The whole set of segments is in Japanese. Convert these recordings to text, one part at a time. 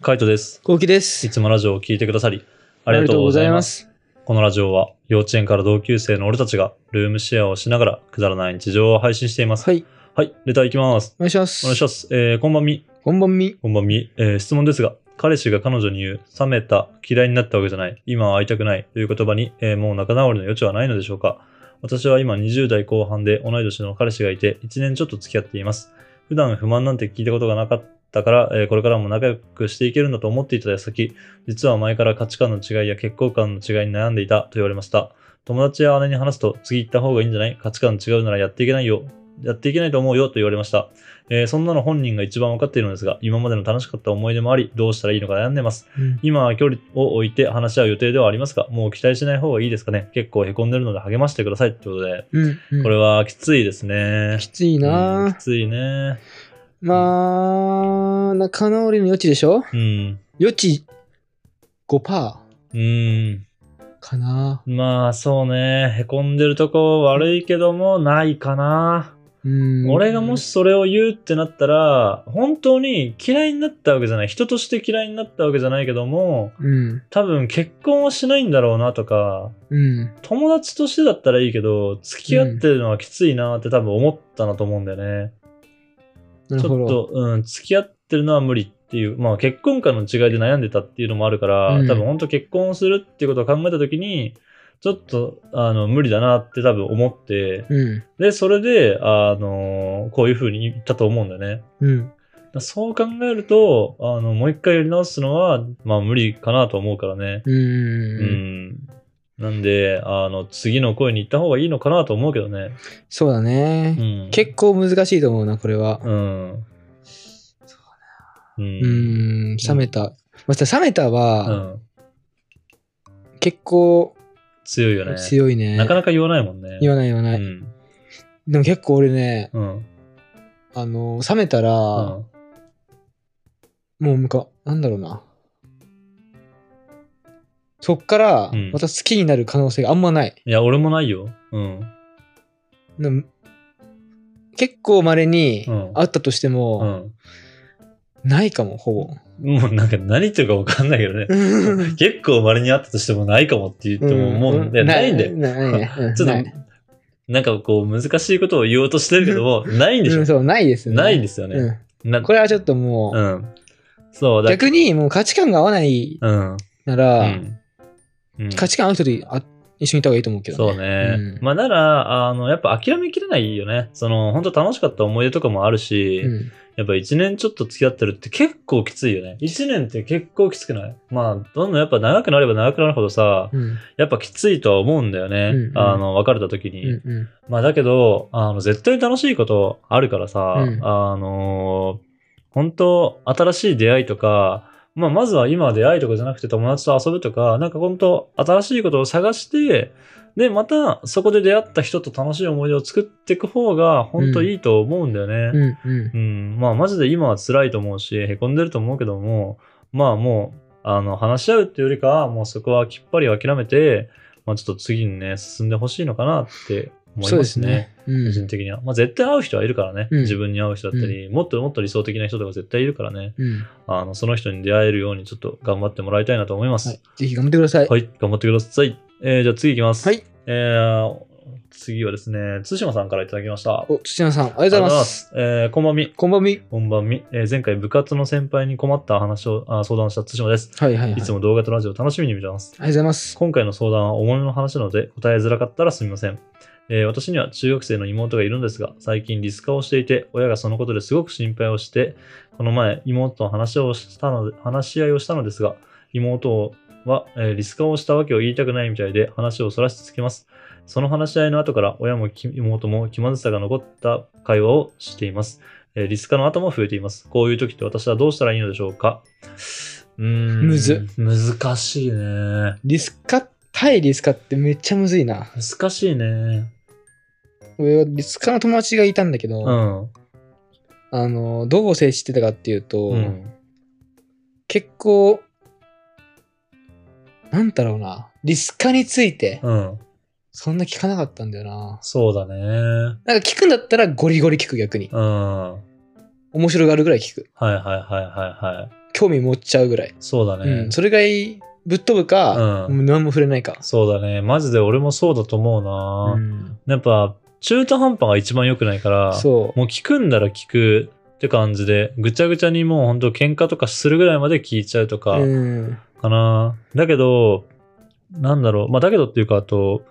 カイトです。こうきでいす。つもラジオを聞いてくださり、ありがとうございます。す。このラジオは、幼稚園から同級生の俺たちが、ルームシェアをしながら、くだらない日常を配信しています。はい、はい、レターいきます。お願いします。お願いします。えー、こんばんみ。こんばんみ。こんばんみ。えー、質問ですが、彼氏が彼女に言う、冷めた、嫌いになったわけじゃない、今は会いたくないという言葉に、えーもう仲直りの余地はないのでしょうか私は今20代後半で同い年の彼氏がいて、1年ちょっと付き合っています。普段不満なんて聞いたことがなかったから、えーこれからも仲良くしていけるんだと思っていた矢先、実は前から価値観の違いや結婚観の違いに悩んでいたと言われました。友達や姉に話すと、次行った方がいいんじゃない？価値観違うならやっていけないよ。やっていけないと思うよと言われました。えーそんなの本人が一番分かっているのですが、今までの楽しかった思い出もあり、どうしたらいいのか悩んでます。うん今は距離を置いて話し合う予定ではありますが、もう期待しない方がいいですかね？結構凹んでるので励ましてくださいってことで、うん、うん。これはきついですね。きついうんなきついね。まあ、仲直りの余地でしょ？うん。余地5%うん。かな。まあそうね。凹んでるとこ悪いけども、ないかな。うん。俺がもしそれを言うってなったら、本当に嫌いになったわけじゃない。人として嫌いになったわけじゃないけども、うん。多分結婚はしないんだろうなとか、うん。友達としてだったらいいけど、付き合ってるのはきついなって多分思ったなと思うんだよね。ち。ょっと、うん、付き合ってるのは無理っていう、まあ結婚観の違いで悩んでたっていうのもあるから、うん多分本当結婚するっていうことを考えた時に、ちょっと、あの、無理だなって多分思って、うん。で、それで、あの、こういう風に言ったと思うんだよね。うん。そう考えると、あの、もう一回やり直すのは、まあ無理かなと思うからね。う。うんん。なんで、あの、次の声に行った方がいいのかなと思うけどね。そうだうね。ん。結構難しいと思うな、これは。うん。う。うんん。冷めた。また冷めたうは、ん。結構強いよね。強いね。なかなか言わないもんね。言わない言わない。うん。でも結構俺ね、うん。あの、冷めたら、うん。もうむか、なんだろうな。そっからうん、また好きになる可能性があんまない。いや、俺もないよ。うん。でも結構稀にうんあったとしてうも、ん。ないかも、ほぼ。もうなんか何言ってるかわかんないけどね。結構稀にあったとしてもないかもって言っても、もう、いやないんだよ。ないね。うんちょっとない、なんかこう難しいことを言おうとしてるけども、ないんでしょ？うん。そう、ないですね。ないですよね。うんなこれはちょっともう、うん。そうだ。逆にもう価値観が合わないうん。なら、うん。うん価値観合う人とあ一緒にいた方がいいと思うけどね。そうね。うんまあ、なら、あの、やっぱ諦めきれないよね。その、本当楽しかった思い出とかもあるし、うんやっぱ一年ちょっと付き合ってるって結構きついよね。一年って結構きつくない？まあ、どんどんやっぱ長くなれば長くなるほどさ、うんやっぱきついとは思うんだよね。うんうんあの、別れた時うに。んうんまあ、だけど、あの、絶対楽しいことあるからさ、うんあの、本当新しい出会いとか、まあ、まずは今は出会いとかじゃなくて友達と遊ぶとか、なんか本当新しいことを探して、で、またそこで出会った人と楽しい思い出を作っていく方が本当いいと思うんだよね。うんうんうん、まあマジで今は辛いと思うし、凹んでると思うけども、まあもう、あの、話し合うっていうよりかは、もうそこはきっぱり諦めて、まあちょっと次にね、進んでほしいのかなって思いそうますすね。うん個人的には。まあ絶対会う人はいるからね。うん自分に会う人だったり、もっともっと理想的な人とか絶対いるからね。うんあの、その人に出会えるようにちょっと頑張ってもらいたいなと思います。はい。ぜひ頑張ってください。はい、頑張ってください。えー、じゃあ次行きます。はい。えー、次はですね、津島さんからいただきました。お、土屋さん、ありがとうございます。えー、こんばんみ。こんばんみ。こんばんみ。えー前回部活の先輩に困った話をあ相談した津島です。はいはいはい。いつも動画とラジオ楽しみに見てます。ありがとうございます。今回の相談は重めの話なので答えづらかったらすみません。えー私には中学生の妹がいるんですが、最近リスカをしていて、親がそのことですごく心配をして、この前妹と話をしたので話し合いをしたのですが、妹は、えーリスカをしたわけを言いたくないみたいで話をそらし続けます。その話し合いの後から親もき妹も気まずさが残った会話をしています。えーリスカの後も増えています。こういう時って私はどうしたらいいのでしょうか？うーん。むず。難しいね。リスカ、対リスカってめっちゃむずいな。難しいね。俺はリスカの友達がいたんだけど、うん。あの、どう接してたかっていうと、うん。結構、なんだろうな、リスカについて、うん。そんな聞かなかったんだよな。そうだね。なんか聞くんだったらゴリゴリ聞く逆に。うん。はい面白がるぐらい聞く。はいはいはいは興味持っちゃうぐらい。そうだね。うん。それがいい、ぶっ飛ぶか、うんもう何も触れないか。そうだね。マジで俺もそうだと思うな、うんやっぱ、中途半端が一番良くないから、そもう聞くんだら聞くって感じで、ぐちゃぐちゃにもう本当喧嘩とかするぐらいまで聞いちゃうとう。か、うん。かな。だけど、なんだろう。まあ、だけどっていうか、あと、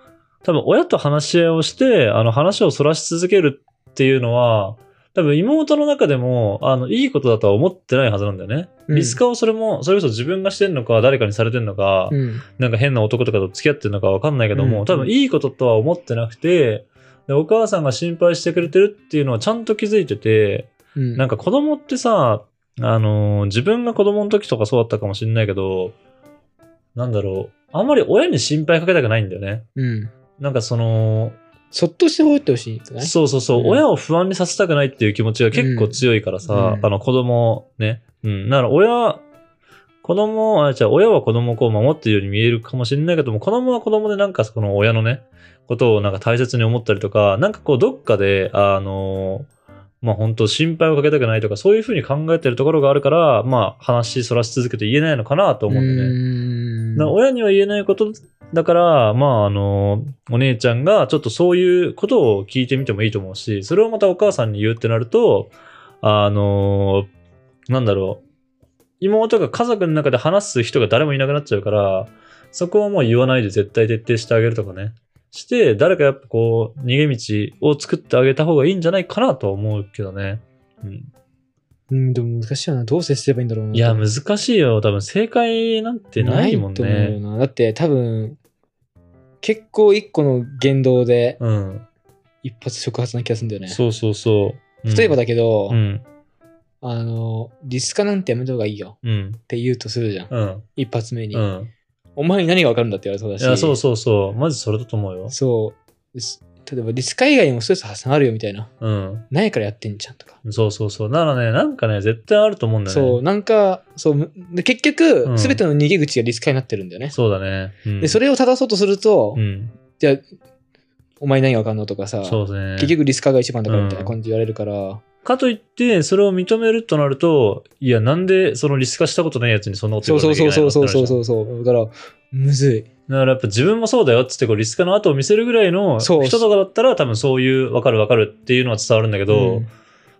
多分親と話し合いをして、あの話をそらし続けるっていうのは、多分妹の中でも、あの、いいことだとは思ってないはずなんだよね。うんリスカをそれも、それこそ自分がしてんのか、誰かにされてんのか、うん。なんか変な男とかと付き合ってるのかわかんないけども、うん多分いいこととは思ってなくて、でお母さんが心配してくれてるっていうのはちゃんと気づいてて、うん。なんか子供ってさ、あのー自分が子供の時とかそうだったかもしれないけど、なんだろう、あんまり親に心配かけたくないんだよね。うん。なんかその、そっとしておいてほしいですね。そうそうそう、うん親を不安にさせたくないっていう気持ちが結構強いからさ、うんあの子供ね。うん。だから親、子供、あ、じゃあ親は子供をこう守ってるように見えるかもしれないけども、子供は子供でなんかその親のね、ことをなんか大切に思ったりとか、なんかこうどっかで、あのまあ本当心配をかけたくないとか、そういうふうに考えてるところがあるから、まあ話そらし続けて言えないのかなと思うんだよね。親には言えないことだから、まあ、あの、お姉ちゃんがちょっとそういうことを聞いてみてもいいと思うし、それをまたお母さんに言うってなると、あの、なんだろう、妹が家族の中で話す人が誰もいなくなっちゃうから、そこはもう言わないで絶対徹底してあげるとかね。して、誰かやっぱこう、逃げ道を作ってあげた方がいいんじゃないかなとは思うけどね。うん。うん、でも難しいよな。どう接すればいいんだろうな。いや、難しいよ。多分正解なんてないもんと思うよね。な。だって多分、結構一個の言動でうん。一発触発な気がするんだよね。そうそうそう。うん例えばだけど、うん。あの、リスカなんてやめた方がいいようん。って言うとするじゃん。うん。一発目に、うん。お前に何が分かるんだって言われそうだし。いや、そうそうそう。マジそれだと思うよ。そうです例えばリスカ以外にもストレス発散あるよみたいな。うん。ないからやってんじゃんとか。そうそうそう。だからね、なんかね、絶対あると思うんだよね。そう、なんか、そう、むで結う局、んすべての逃げ口がリスカになってるんだよね。そうだね。うん、で、それを正そうとすると、うん。じゃあ、お前何が分かんのとかさ、そうですね。結局リスカが一番だからみたいな感じで言われるから、かといって、それを認めるとなると、いや、なんでそのリス化したことないやつにそんなこと言わそうなきゃいけないのそうそうそうそうそう。だから、むずい。だからやっぱ自分もそうだよっつってこうリスカの後を見せるぐらいの人とかだったら多分そういう分かる分かるっていうのは伝わるんだけど、うん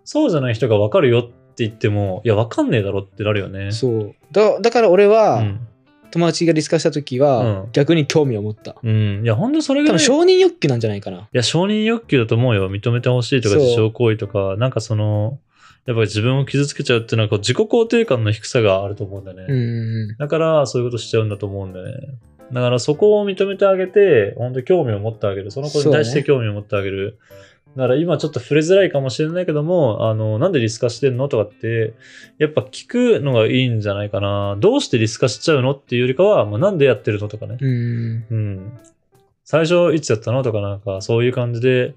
そうじゃない人が分かるよって言っても、いや、分かんねえだろってなるよね。そう。だだから俺は、うん。友達がリスカした時は、うん逆に興味を持った。うん。いや、ほんとそれぐらい。多分承認欲求なんじゃないかな。いや、承認欲求だと思うよ。認めてほしいとか、そう自傷行為とか、なんかその、やっぱり自分を傷つけちゃうっていうのはこう自己肯定感の低さがあると思うんだよね。うんうんだから、そういうことしちゃうんだと思うんだよね。だから、そこを認めてあげて、本当に興味を持ってあげる。その子に対して興味を持ってあげる。だから、今ちょっと触れづらいかもしれないけども、あの、なんでリス化してんのとかって、やっぱ聞くのがいいんじゃないかな。どうしてリス化しちゃうのっていうよりかは、まあ、なんでやってるのとかね。うん。うん。うん。最初いつやったのとかなんかそういう感じで、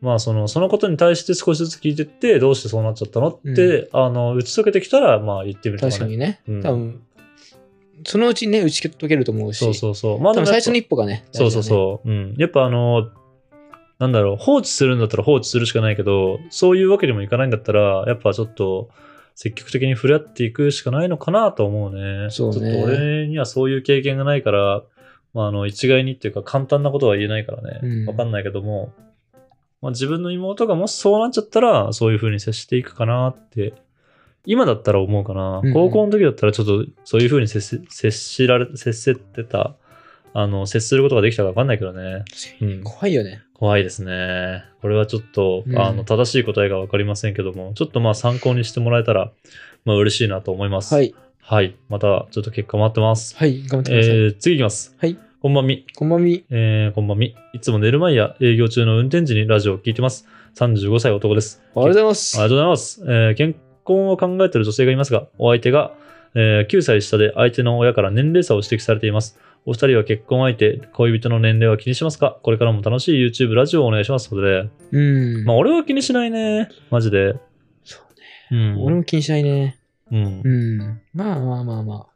まあその、そのことに対して少しずつ聞いてって、どうしてそうなっちゃったのって、あの、打ち解けてきたら、まあ言ってみるとか、ね。確かにね。うん多分、そのうちね、打ち解けると思うし。そうそうそう。まあ最初のに一歩がね。そうそうそう。うん。やっぱあの、なんだろう、放置するんだったら放置するしかないけど、そういうわけにもいかないんだったら、やっぱちょっと、積極的に触れ合っていくしかないのかなと思うね。そうねちょっと俺にはそういう経験がないから、まあ、あの、一概にっていうか簡単なことは言えないからね。うんわかんないけども、まあ、自分の妹がもしそうなっちゃったら、そういう風に接していくかなって、今だったら思うかな。うんうん高校の時だったらちょっとそういう風に接し接しられ、接せてた、あの、接することができたかわかんないけどね。うん怖いよね。怖いですね。これはちょっと、うんあの、正しい答えがわかりませんけども、ちょっとまあ参考にしてもらえたら、まあ嬉しいなと思います。はい。はい。またちょっと結果待ってます。はい。頑張ってえください。ー、次いきます。はい。こんばんみ。こんばんみ。えー、こんばんみ。いつも寝る前や営業中の運転時にラジオを聞いてます。35歳男です。ありがとうございます。ありがとうございます。えー結婚を考えている女性がいますが、お相手が、えー9歳下で相手の親から年齢差を指摘されています。お二人は結婚相手、恋人の年齢は気にしますか？これからも楽しい YouTube、ラジオをお願いします。ということで、うん。まあ俺は気にしないね。マジで。そうね。うん。俺も気にしないね。うんう。ん。まあまあまあまあ。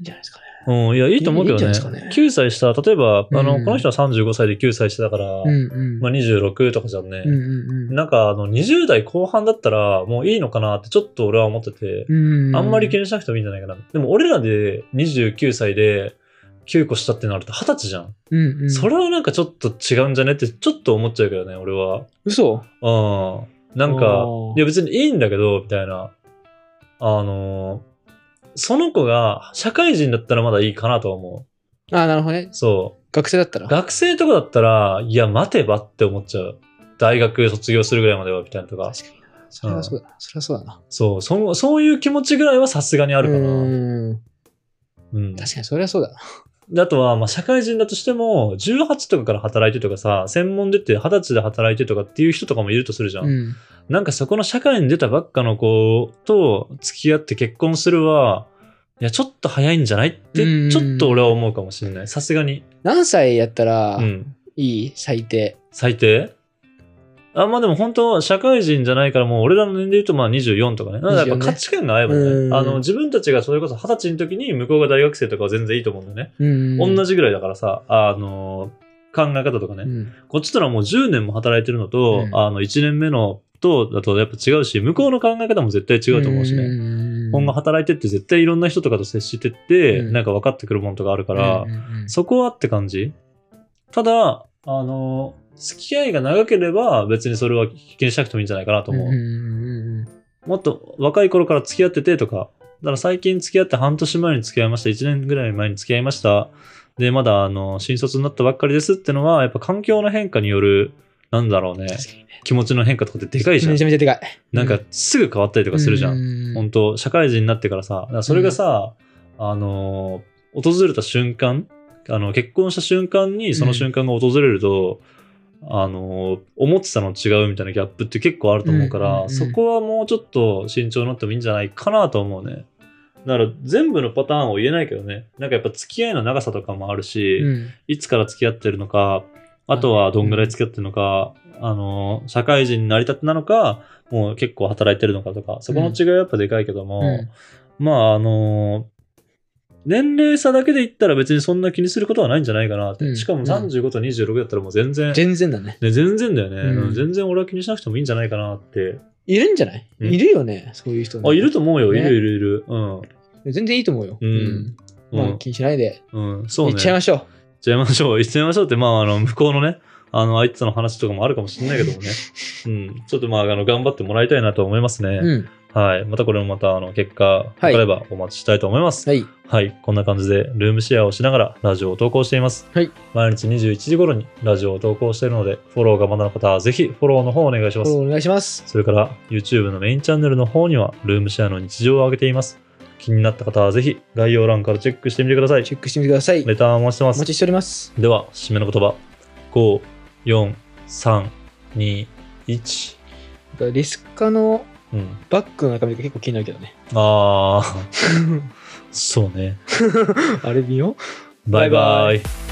じゃないですかね。うん、いや、いいと思うけどね。いいんじゃないですか9歳した、例えば、あの、うんこの人は35歳で9歳してたから、うんうん。まあ26とかじゃんね。うんうんうん。なんか、あの、20代後半だったら、もういいのかなってちょっと俺は思ってて、うんあんまり気にしなくてもいいんじゃないかな。でも、俺らで29歳で9個下ってなると20歳じゃん。うんうん。それはなんかちょっと違うんじゃねってちょっと思っちゃうけどね、俺は。嘘？うん。なんかいや別にいいんだけど、みたいな。あのーその子が社会人だったらまだいいかなとは思う。ああ、なるほどね。そ学生だったら？う。。学生とかだったら、いや、待てばって思っちゃう。大学卒業するぐらいまでは、みたいなとか。確かにな。それはそうだな。それはそうだな。そう、そそういう気持ちぐらいはさすがにあるかな。うん。うん。確かにそれはそうだな。であとは、まあ、社会人だとしても、18とかから働いてとかさ、専門出て20歳で働いてとかっていう人とかもいるとするじゃん。うん。なんかそこの社会に出たばっかの子と付き合って結婚するは、いや、ちょっと早いんじゃない？って、うんちょっと俺は思うかもしれない。さすがに。何歳やったらうん。いい？最低。最低？あ、まあでも本当、社会人じゃないからもう俺らの年齢で言うとまあ24とかね。だからやっぱ24ね価値観が合えばうんね。あの、自分たちがそれこそ20歳の時に向こうが大学生とかは全然いいと思うんだよね。うん。同じぐらいだからさ、あの、考え方とかね。うん。こっちとらもう10年も働いてるのと、うんあの、1年目のとだとやっぱ違うし、向こうの考え方も絶対違うと思うしね。ね今後働いてって絶対いろんな人とかと接してって、うんなんか分かってくるものとかあるから、そこはって感じただ、あの、付き合いが長ければ別にそれは気にしなくてもいいんじゃないかなと思う。うんうんうんもっと若い頃から付き合っててとか、だから最近付き合って半年前に付き合いました、1年ぐらい前に付き合いました。で、まだあの、新卒になったばっかりですってのは、やっぱ環境の変化による、なんだろうね、気持ちの変化とかってでかいじゃんめち。ゃめちゃでかい。なんかすぐ変わったりとかするじゃん。ん本当社会人になってからさ、らそれがさ、あのー訪れた瞬間、あの、結婚した瞬間にその瞬間が訪れると、あのー思ってたのと違うみたいなギャップって結構あると思うから、うんうんうんそこはもうちょっと慎重になってもいいんじゃないかなと思うね。だから全部のパターンを言えないけどね。なんかやっぱ付き合いの長さとかもあるし、うん。いつから付き合ってるのか、あとはどんぐらい付き合ってるのか、あの、社会人になりたてなのか、もう結構働いてるのかとか、そこの違いはやっぱでかいけども、うん。まああの、年齢差だけで言ったら別にそんな気にすることはないんじゃないかなって。うんしかも35と26だったらもう全然、全然だね。ね、全然だよね、うんうん全然俺は気にしなくてもいいんじゃないかなって。いるんじゃない？うんいるよね、そういう人ねあ、いると思うよ。ねいるいるいる。うん。全然いいと思うよ。うんう気にしないで。うん。そうね。行っちゃいましょう。行っちゃいましょう。行っちゃいましょうって、まあ、あの、向こうのね、あの、あいつとの話とかもあるかもしれないけどもね。うん。ちょっとまあ、あの、頑張ってもらいたいなと思いますね。うん。はい。またこれもまた、あの、結果、分かればお待ちしたいと思います。はい。はい。こんな感じで、ルームシェアをしながらラジオを投稿しています。はい。毎日21時頃にラジオを投稿しているので、フォローがまだの方はぜひフォローの方をお願いします。フォローお願いします。それから、YouTube のメインチャンネルの方には、ルームシェアの日常を上げています。気になった方はぜひ、概要欄からチェックしてみてください。チェックしてみてください。レターンお待ちしてますお待。ちしております。では、締めの言葉。5、4、3、2、1。リスカのうん。バッグの中身が結構気になるけどね。あー、そうね。あれ見ようバイババイバイ。